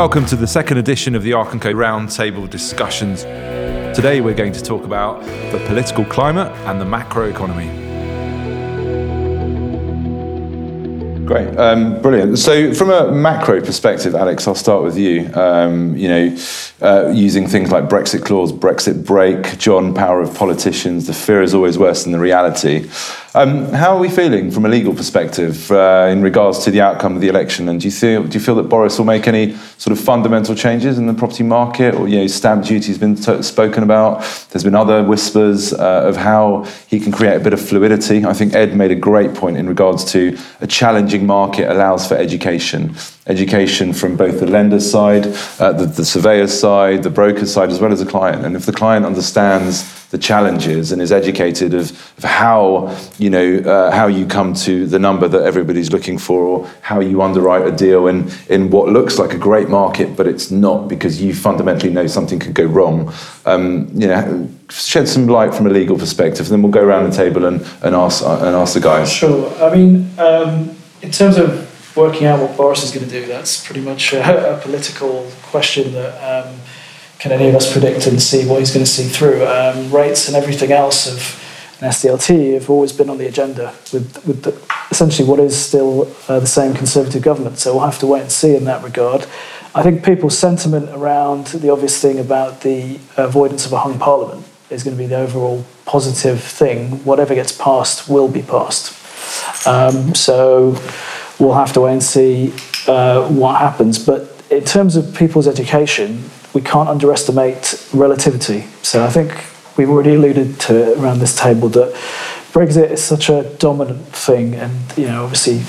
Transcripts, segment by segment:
Welcome to the second edition of the Arc & Co Roundtable discussions. Today we're going to talk about the political climate and the macroeconomy. Great, um, brilliant. So, from a macro perspective, Alex, I'll start with you. Um, you know, uh, using things like Brexit clause, Brexit break, John, power of politicians. The fear is always worse than the reality. Um, how are we feeling from a legal perspective uh, in regards to the outcome of the election? And do you feel do you feel that Boris will make any sort of fundamental changes in the property market, or you know, stamp duty has been t- spoken about? There's been other whispers uh, of how he can create a bit of fluidity. I think Ed made a great point in regards to a challenging market allows for education education from both the lender's side, uh, the, the surveyor's side, the broker's side, as well as the client. And if the client understands the challenges and is educated of, of how you know uh, how you come to the number that everybody's looking for, or how you underwrite a deal in in what looks like a great market, but it's not because you fundamentally know something could go wrong. Um, you know, shed some light from a legal perspective, and then we'll go around the table and, and ask and ask the guys. Sure. I mean, um, in terms of working out what Boris is going to do, that's pretty much a, a political question that um, can any of us predict and see what he's going to see through. Um, rates and everything else of an SDLT have always been on the agenda with, with the, essentially what is still uh, the same Conservative government. So we'll have to wait and see in that regard. I think people's sentiment around the obvious thing about the avoidance of a hung parliament is going to be the overall positive thing. Whatever gets passed will be passed. Um, so we'll have to wait and see uh, what happens. But in terms of people's education, we can't underestimate relativity. So I think we've already alluded to it around this table that Brexit is such a dominant thing, and you know, obviously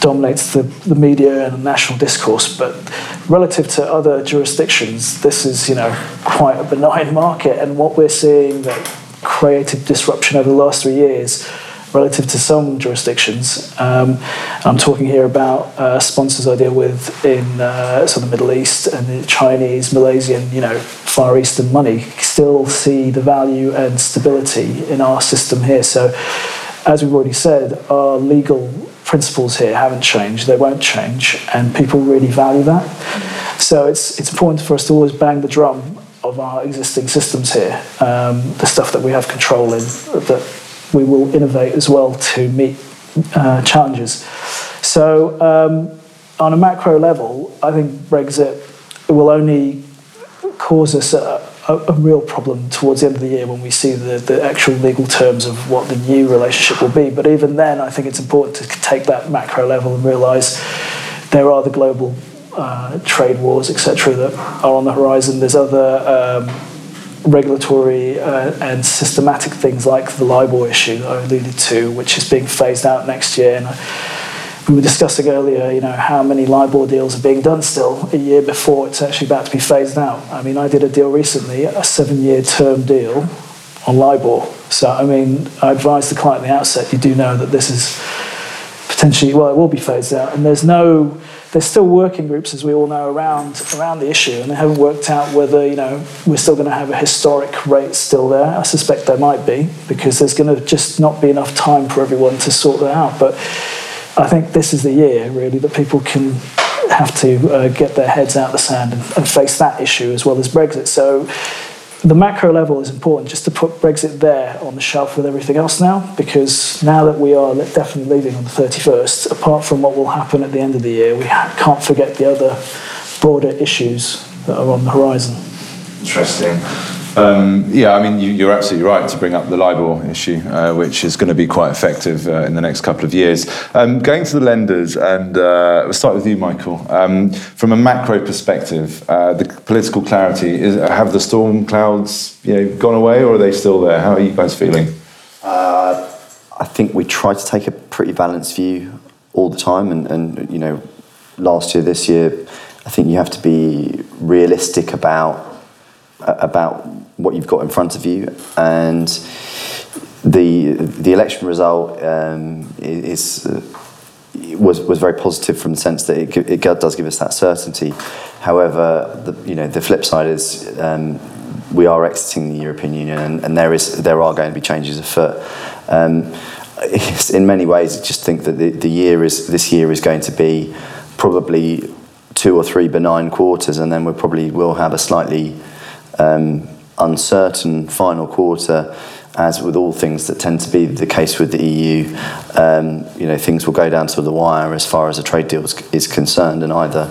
dominates the, the media and national discourse. But relative to other jurisdictions, this is you know quite a benign market, and what we're seeing that created disruption over the last three years relative to some jurisdictions. Um, I'm talking here about uh, sponsors I deal with in uh, sort of the Middle East and the Chinese, Malaysian, you know, Far Eastern money still see the value and stability in our system here. So, as we've already said, our legal principles here haven't changed. They won't change, and people really value that. So it's it's important for us to always bang the drum of our existing systems here, um, the stuff that we have control in, that we will innovate as well to meet uh, challenges. So, um, on a macro level, I think Brexit will only cause us a, a, a, real problem towards the end of the year when we see the, the actual legal terms of what the new relationship will be. But even then, I think it's important to take that macro level and realise there are the global uh, trade wars, etc., that are on the horizon. There's other um, regulatory uh, and systematic things like the LIBOR issue that I alluded to, which is being phased out next year. And we were discussing earlier, you know, how many LIBOR deals are being done still a year before it's actually about to be phased out. I mean, I did a deal recently, a seven-year term deal on LIBOR. So, I mean, I advised the client at the outset, you do know that this is potentially, well, it will be phased out. And there's no there's still working groups, as we all know, around around the issue, and they haven't worked out whether you know we're still going to have a historic rate still there. I suspect there might be because there's going to just not be enough time for everyone to sort that out. But I think this is the year really that people can have to uh, get their heads out of the sand and, and face that issue as well as Brexit. So the macro level is important just to put Brexit there on the shelf with everything else now, because now that we are definitely leaving on the 31st, apart from what will happen at the end of the year, we can't forget the other broader issues that are on the horizon. Interesting. Um, yeah, I mean, you, are absolutely right to bring up the LIBOR issue, uh, which is going to be quite effective uh, in the next couple of years. Um, going to the lenders, and uh, we'll start with you, Michael. Um, from a macro perspective, uh, the political clarity is have the storm clouds, you know, gone away, or are they still there? How are you guys feeling? Uh, I think we try to take a pretty balanced view all the time, and, and you know, last year, this year, I think you have to be realistic about about what you've got in front of you, and the the election result um, is. Uh, was was very positive from the sense that it, it does give us that certainty. However, the, you know the flip side is um, we are exiting the European Union, and, and, there is there are going to be changes afoot. Um, in many ways, I just think that the, the year is this year is going to be probably two or three benign quarters, and then we probably will have a slightly um, uncertain final quarter. As with all things that tend to be the case with the EU, um, you know things will go down to the wire as far as a trade deal is, concerned, and either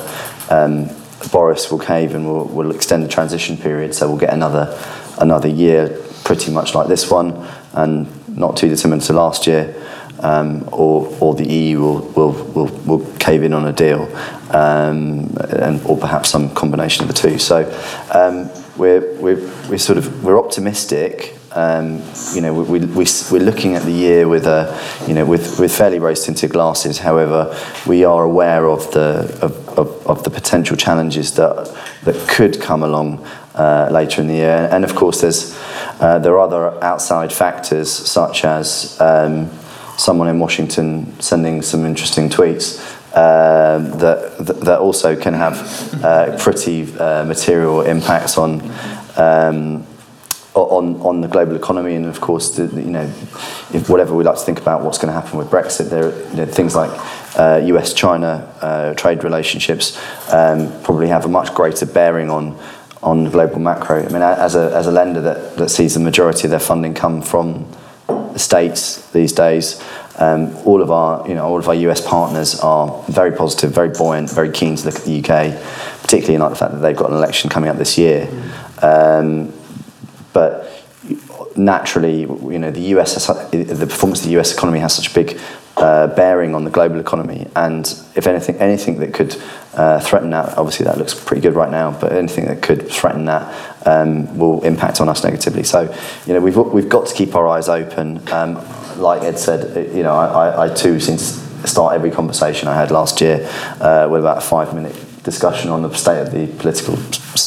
um, Boris will cave and will, will extend the transition period, so we'll get another another year pretty much like this one, and not too dissimilar to last year, um, or, or the EU will, will, will, will cave in on a deal, um, and, or perhaps some combination of the two. So um, we're, we're, we're sort of we're optimistic. Um, you know, we, we, we're looking at the year with a, you know, with, with fairly rose-tinted glasses. However, we are aware of the of, of, of the potential challenges that that could come along uh, later in the year. And of course, there's uh, there are other outside factors such as um, someone in Washington sending some interesting tweets um, that, that also can have uh, pretty uh, material impacts on. Um, on, on the global economy and of course the, you know if whatever we like to think about what's going to happen with Brexit there are you know, things like uh, US China uh, trade relationships um, probably have a much greater bearing on on global macro I mean as a, as a lender that, that sees the majority of their funding come from the states these days um, all of our, you know, all of our US partners are very positive, very buoyant, very keen to look at the UK, particularly in light of the fact that they've got an election coming up this year. Um, but naturally, you know, the US, has, the performance of the US economy has such a big uh, bearing on the global economy, and if anything, anything that could uh, threaten that, obviously that looks pretty good right now, but anything that could threaten that um, will impact on us negatively. So, you know, we've we've got to keep our eyes open. Um, like Ed said, you know, I, I too seem to start every conversation I had last year uh, with about a five minute discussion on the state of the political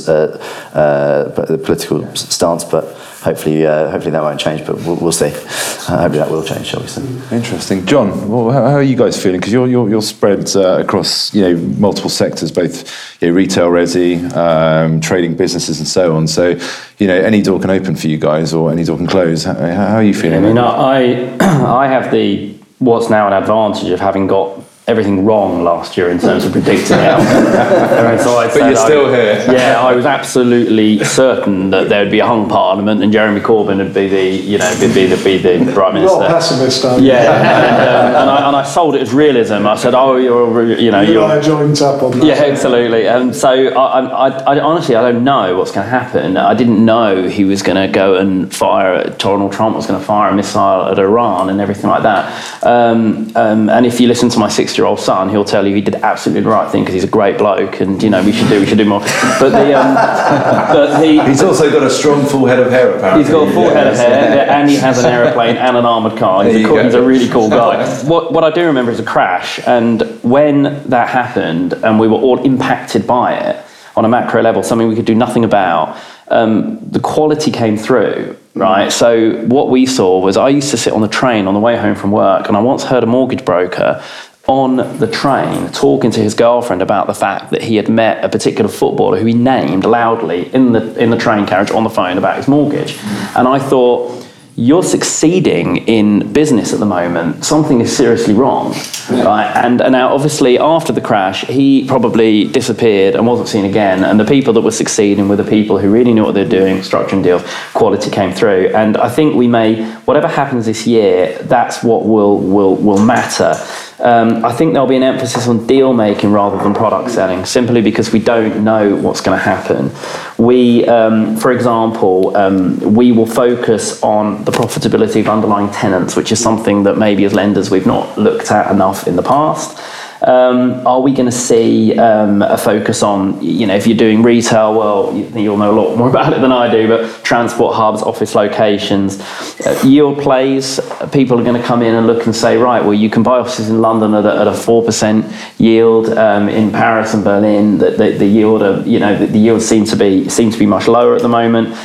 uh, uh, the political stance, but hopefully, uh, hopefully that won't change, but we'll, we'll see. Uh, hopefully that will change, shall we say. Interesting. Jon, well, how, how, are you guys feeling? Because you're, you're, you're spread uh, across you know, multiple sectors, both you know, retail, resi, um, trading businesses and so on. So, you know, any door can open for you guys or any door can close. How, how are you feeling? I mean, I, I have the what's now an advantage of having got everything wrong last year in terms of predicting it. so but you're still I, here. yeah, I was absolutely certain that there would be a hung parliament and Jeremy Corbyn would be the, you know, be, be the, be the prime minister. Not pessimist, are you? Yeah, and, um, and, I, and I sold it as realism. I said, oh, you're, you know, you you're. joined up on that. Yeah, absolutely. And so I, I, I, honestly, I don't know what's going to happen. I didn't know he was going to go and fire. Donald Trump was going to fire a missile at Iran and everything like that. Um, um, and if you listen to my six year old son, he'll tell you he did absolutely the right thing because he's a great bloke, and you know we should do we should do more. But the um, but he, he's also got a strong full head of hair. Apparently, he's got a full yeah, head of hair, and he has an aeroplane and an armored car. He's, a, cool, he's a, really cool guy. what what I do remember is a crash, and when that happened, and we were all impacted by it on a macro level, something we could do nothing about. Um, the quality came through right? So what we saw was I used to sit on the train on the way home from work, and I once heard a mortgage broker on the train talking to his girlfriend about the fact that he had met a particular footballer who he named loudly in the in the train carriage on the phone about his mortgage. And I thought you're succeeding in business at the moment, something is seriously wrong. Right? And, and now, obviously, after the crash, he probably disappeared and wasn't seen again. And the people that were succeeding were the people who really knew what they're doing, structuring deals, quality came through. And I think we may, whatever happens this year, that's what will, will, will matter. Um, I think there'll be an emphasis on deal making rather than product selling, simply because we don't know what's going to happen. We, um, for example, um, we will focus on the profitability of underlying tenants, which is something that maybe as lenders we've not looked at enough in the past. Um, are we going to see um, a focus on, you know, if you're doing retail, well, you'll know a lot more about it than I do, but transport hubs, office locations, uh, yield plays, people are going to come in and look and say, right, well, you can buy offices in London at a, at a 4% yield, um, in Paris and Berlin, the, the, the yield, of, you know, the, the yields seem to be, seem to be much lower at the moment.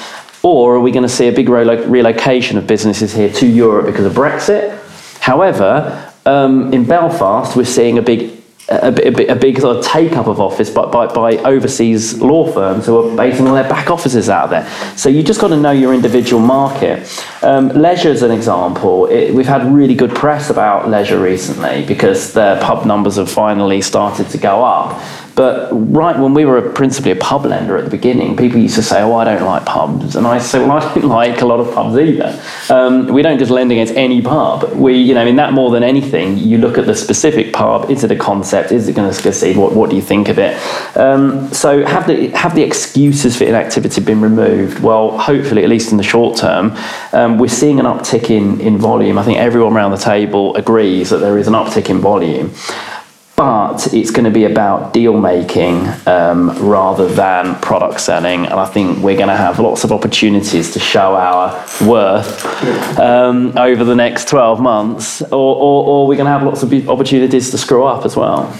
Or are we going to see a big relocation of businesses here to Europe because of Brexit? However, um, in Belfast, we're seeing a big a, a, a, big sort of take up of office by, by, by, overseas law firms who are basing all their back offices out there. So you just got to know your individual market. Um, leisure is an example. It, we've had really good press about leisure recently because the pub numbers have finally started to go up. But right when we were principally a pub lender at the beginning, people used to say, "Oh, I don't like pubs," and I say, "Well, I don't like a lot of pubs either." Um, we don't just lend against any pub. We, you know, I mean that more than anything, you look at the specific pub. Is it a concept? Is it going to succeed? What, what do you think of it? Um, so have the have the excuses for inactivity been removed? Well, hopefully, at least in the short term, um, we're seeing an uptick in in volume. I think everyone around the table agrees that there is an uptick in volume but it's going to be about deal making um, rather than product selling. And I think we're going to have lots of opportunities to show our worth um, over the next 12 months, or, or, or we're going to have lots of opportunities to screw up as well.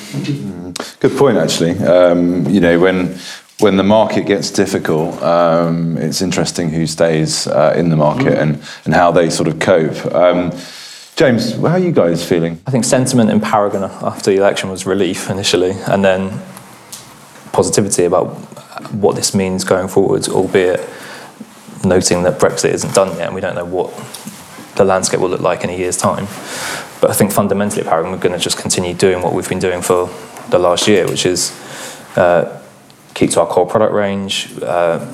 Good point, actually. Um, you know, when when the market gets difficult, um, it's interesting who stays uh, in the market mm. and, and how they sort of cope. James, how are you guys feeling? I think sentiment in Paragon after the election was relief initially, and then positivity about what this means going forwards, albeit noting that Brexit isn't done yet and we don't know what the landscape will look like in a year's time. But I think fundamentally Paragon, we're going to just continue doing what we've been doing for the last year, which is uh, keep to our core product range. Uh,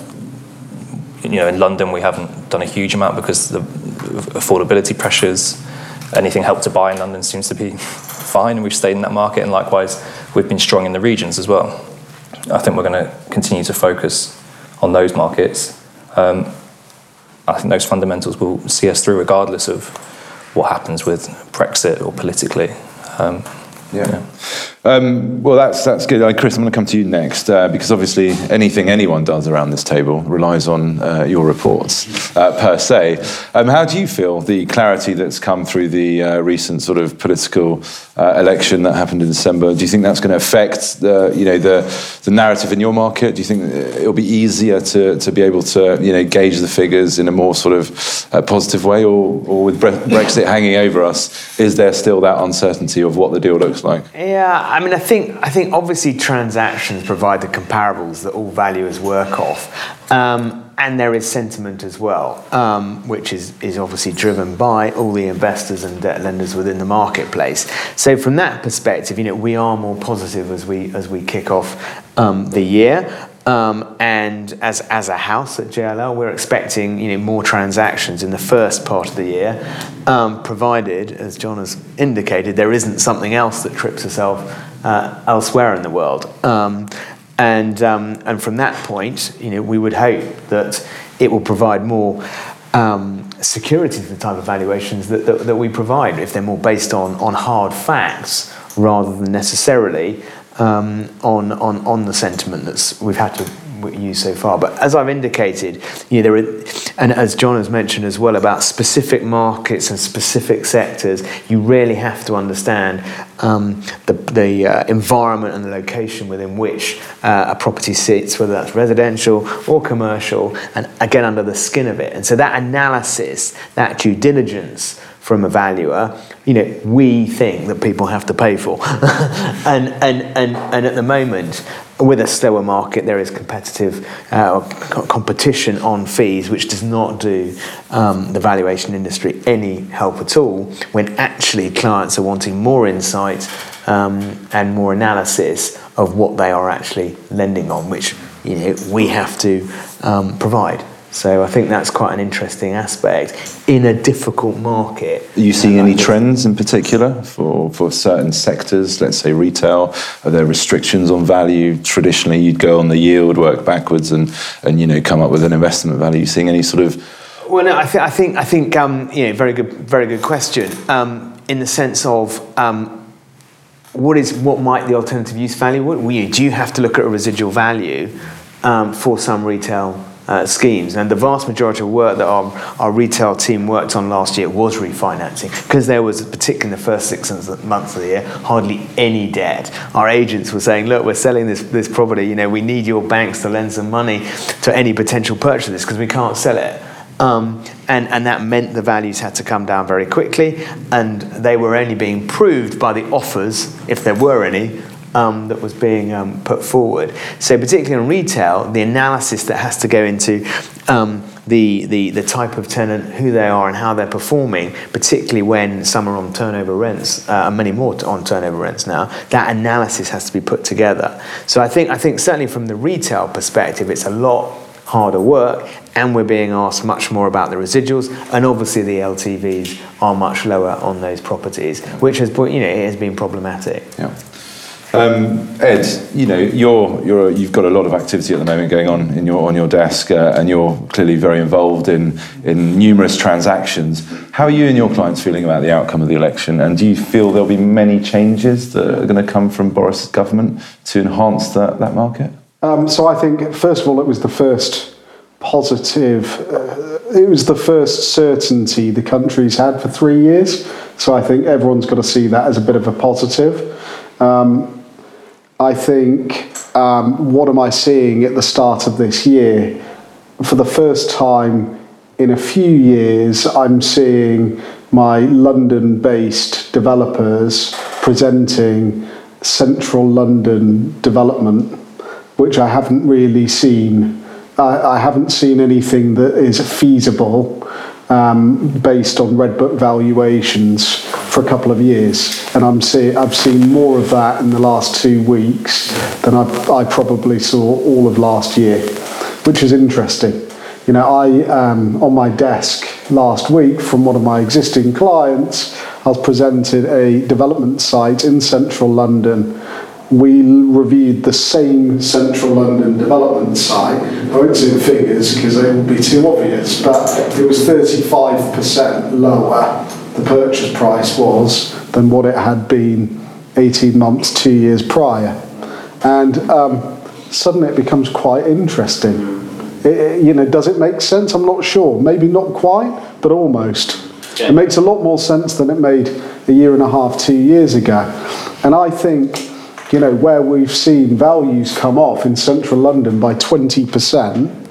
you know, in London, we haven't done a huge amount because the affordability pressures anything help to buy in London seems to be fine, and we've stayed in that market. And likewise, we've been strong in the regions as well. I think we're going to continue to focus on those markets. Um, I think those fundamentals will see us through, regardless of what happens with Brexit or politically. Um, yeah. yeah. Um, well, that's that's good. Uh, Chris, I'm going to come to you next uh, because obviously anything anyone does around this table relies on uh, your reports uh, per se. Um, how do you feel the clarity that's come through the uh, recent sort of political uh, election that happened in December? Do you think that's going to affect the you know the the narrative in your market? Do you think it'll be easier to, to be able to you know gauge the figures in a more sort of positive way, or or with Brexit hanging over us, is there still that uncertainty of what the deal looks like? Yeah. I mean, I think I think obviously transactions provide the comparables that all valuers work off, um, and there is sentiment as well, um, which is is obviously driven by all the investors and debt lenders within the marketplace. So from that perspective, you know, we are more positive as we as we kick off um, the year. Um, and as, as a house at JLL, we're expecting you know, more transactions in the first part of the year, um, provided, as Jon has indicated, there isn't something else that trips us off uh, elsewhere in the world. Um, and, um, and from that point, you know, we would hope that it will provide more um, security to the type of valuations that, that, that we provide if they're more based on, on hard facts rather than necessarily um, on, on, on the sentiment that we've had to use so far. But as I've indicated, you know, there are, and as Jon has mentioned as well about specific markets and specific sectors, you really have to understand um, the, the uh, environment and the location within which uh, a property sits, whether that's residential or commercial, and again under the skin of it. And so that analysis, that due diligence from a valuer, you know, we think that people have to pay for. and, and, and, and at the moment, with a slower market, there is competitive uh, competition on fees, which does not do um, the valuation industry any help at all when actually clients are wanting more insight um, and more analysis of what they are actually lending on, which you know, we have to um, provide. So I think that's quite an interesting aspect in a difficult market. Are you seeing any trends in particular for, for certain sectors, let's say retail? Are there restrictions on value? Traditionally, you'd go on the yield, work backwards, and, and you know come up with an investment value. Are you seeing any sort of well, no, I, th- I think I think um, you know very good very good question um, in the sense of um, what is what might the alternative use value? What, do you have to look at a residual value um, for some retail uh, schemes. And the vast majority of work that our, our retail team worked on last year was refinancing because there was, particularly in the first six months of the year, hardly any debt. Our agents were saying, look, we're selling this, this property, you know, we need your banks to lend some money to any potential purchasers because we can't sell it. Um, and, and that meant the values had to come down very quickly, and they were only being proved by the offers, if there were any, um, that was being um, put forward. So, particularly in retail, the analysis that has to go into um, the, the, the type of tenant, who they are, and how they're performing, particularly when some are on turnover rents, uh, and many more on turnover rents now, that analysis has to be put together. So I think, I think certainly from the retail perspective, it's a lot harder work, and we're being asked much more about the residuals, and obviously the LTVs are much lower on those properties, which has, you know, it has been problematic. Yeah. Um, Ed, you know, you're, you're, you've got a lot of activity at the moment going on in your, on your desk, uh, and you're clearly very involved in, in numerous transactions. How are you and your clients feeling about the outcome of the election? And do you feel there'll be many changes that are going to come from Boris's government to enhance that, that market? Um, so I think, first of all, it was the first positive, uh, it was the first certainty the country's had for three years. So I think everyone's got to see that as a bit of a positive. Um, I think, um, what am I seeing at the start of this year? For the first time in a few years, I'm seeing my London based developers presenting central London development, which I haven't really seen. I, I haven't seen anything that is feasible um, based on Red Book valuations for a couple of years, and I'm see, I've seen more of that in the last two weeks than I, I probably saw all of last year, which is interesting. You know, I um, on my desk last week from one of my existing clients, I was presented a development site in central London we reviewed the same central London development site. I won't say the figures because they will be too obvious, but it was 35% lower, the purchase price was, than what it had been 18 months, two years prior. And um, suddenly it becomes quite interesting. It, it, you know, does it make sense? I'm not sure. Maybe not quite, but almost. Yeah. It makes a lot more sense than it made a year and a half, two years ago. And I think you know, where we've seen values come off in central London by 20%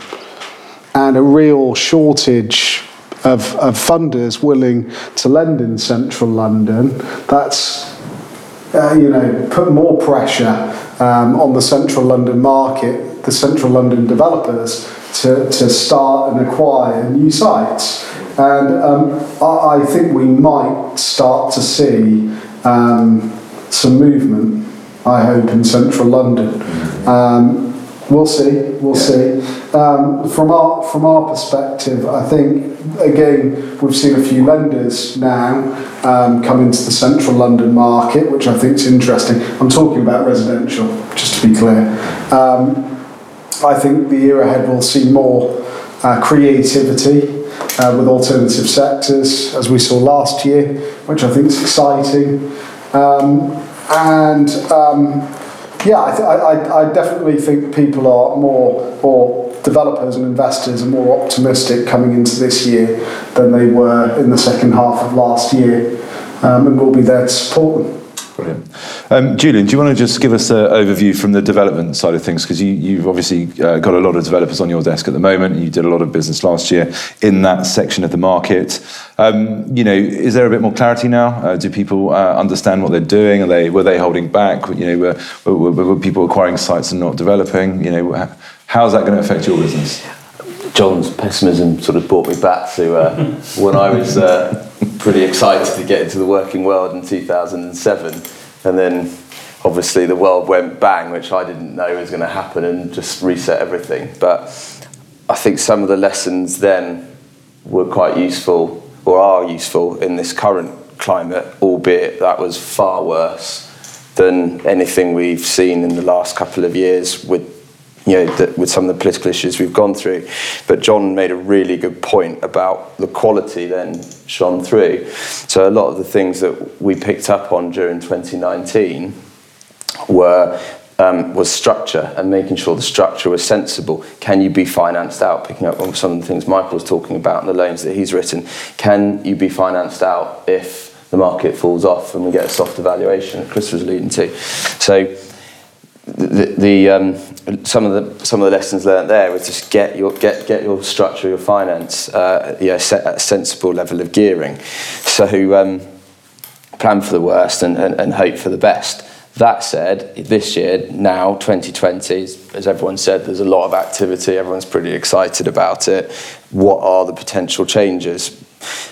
and a real shortage of, of funders willing to lend in central London, that's, uh, you know, put more pressure um, on the central London market, the central London developers, to, to start and acquire new sites. And um, I, I, think we might start to see um, some movement I hope, in central London. Um, we'll see, we'll see. Um, from our from our perspective, I think again we've seen a few lenders now um, come into the central London market, which I think is interesting. I'm talking about residential, just to be clear. Um, I think the year ahead will see more uh, creativity uh, with alternative sectors, as we saw last year, which I think is exciting. Um, and um, yeah, I, th- I, I definitely think people are more, or developers and investors are more optimistic coming into this year than they were in the second half of last year, um, and we'll be there to support them. Brilliant. Um, Julian, do you want to just give us an overview from the development side of things? Because you, you've obviously uh, got a lot of developers on your desk at the moment. You did a lot of business last year in that section of the market. Um, you know, is there a bit more clarity now? Uh, do people uh, understand what they're doing? Are they were they holding back? You know, were, were, were people acquiring sites and not developing? You know, how's that going to affect your business? Jon's pessimism sort of brought me back to uh, when I was uh, pretty excited to get into the working world in 2007. And then obviously the world went bang, which I didn't know was going to happen and just reset everything. But I think some of the lessons then were quite useful or are useful in this current climate, albeit that was far worse than anything we've seen in the last couple of years with you know, that with some of the political issues we've gone through. But Jon made a really good point about the quality then shone through. So a lot of the things that we picked up on during 2019 were um, was structure and making sure the structure was sensible. Can you be financed out? Picking up on some of the things Michael was talking about and the loans that he's written. Can you be financed out if the market falls off and we get a soft evaluation Chris was alluding to? So the, the um, some of the some of the lessons learned there was just get your get get your structure, your finance, uh, yeah, set at a sensible level of gearing. So um, plan for the worst and, and, and hope for the best. That said, this year, now 2020, as everyone said, there's a lot of activity. Everyone's pretty excited about it. What are the potential changes?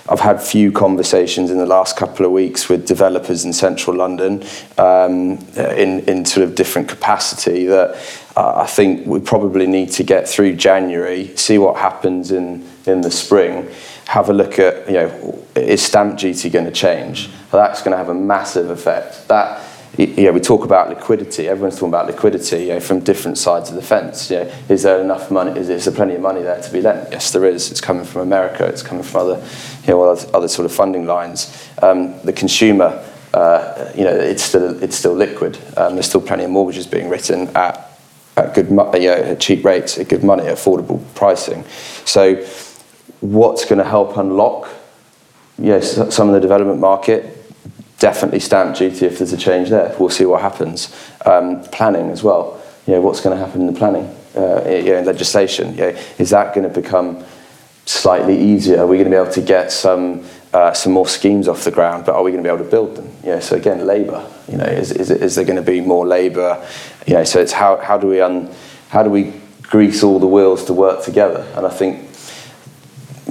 I've had few conversations in the last couple of weeks with developers in central London um, in, in sort of different capacity that uh, I think we probably need to get through January, see what happens in, in the spring, have a look at, you know, is stamp duty going to change? Well, that's going to have a massive effect. That you know, we talk about liquidity. Everyone's talking about liquidity you know, from different sides of the fence. You know, is there enough money? Is, is there plenty of money there to be lent? Yes, there is. It's coming from America. It's coming from other, you know, other, other sort of funding lines. Um, the consumer, uh, you know, it's still it's still liquid. Um, there's still plenty of mortgages being written at at good, you know, at cheap rates, at good money, affordable pricing. So, what's going to help unlock? Yes, some of the development market definitely stamp duty if there's a change there. We'll see what happens. Um, planning as well. You know, what's going to happen in the planning? Uh, you know, legislation. You know, is that going to become slightly easier? Are we going to be able to get some uh, some more schemes off the ground? But are we going to be able to build them? You know, so again, labour. You know, is, is, is there going to be more labour? You know, so it's how, how do we un, how do we grease all the wheels to work together? And I think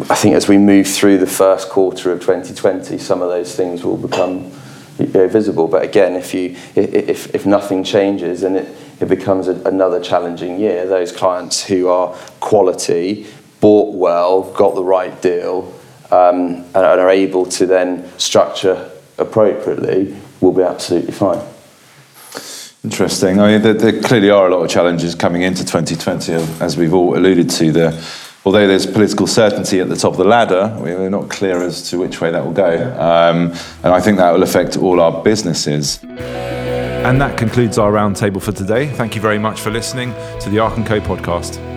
I think as we move through the first quarter of 2020, some of those things will become know, visible. But again, if you if, if nothing changes and it, it becomes a, another challenging year, those clients who are quality, bought well, got the right deal, um, and, and are able to then structure appropriately, will be absolutely fine. Interesting. I mean, there, there, clearly are a lot of challenges coming into 2020, as we've all alluded to. The although there's political certainty at the top of the ladder, we're not clear as to which way that will go. Um, and I think that will affect all our businesses. And that concludes our roundtable for today. Thank you very much for listening to the Arc & Co podcast.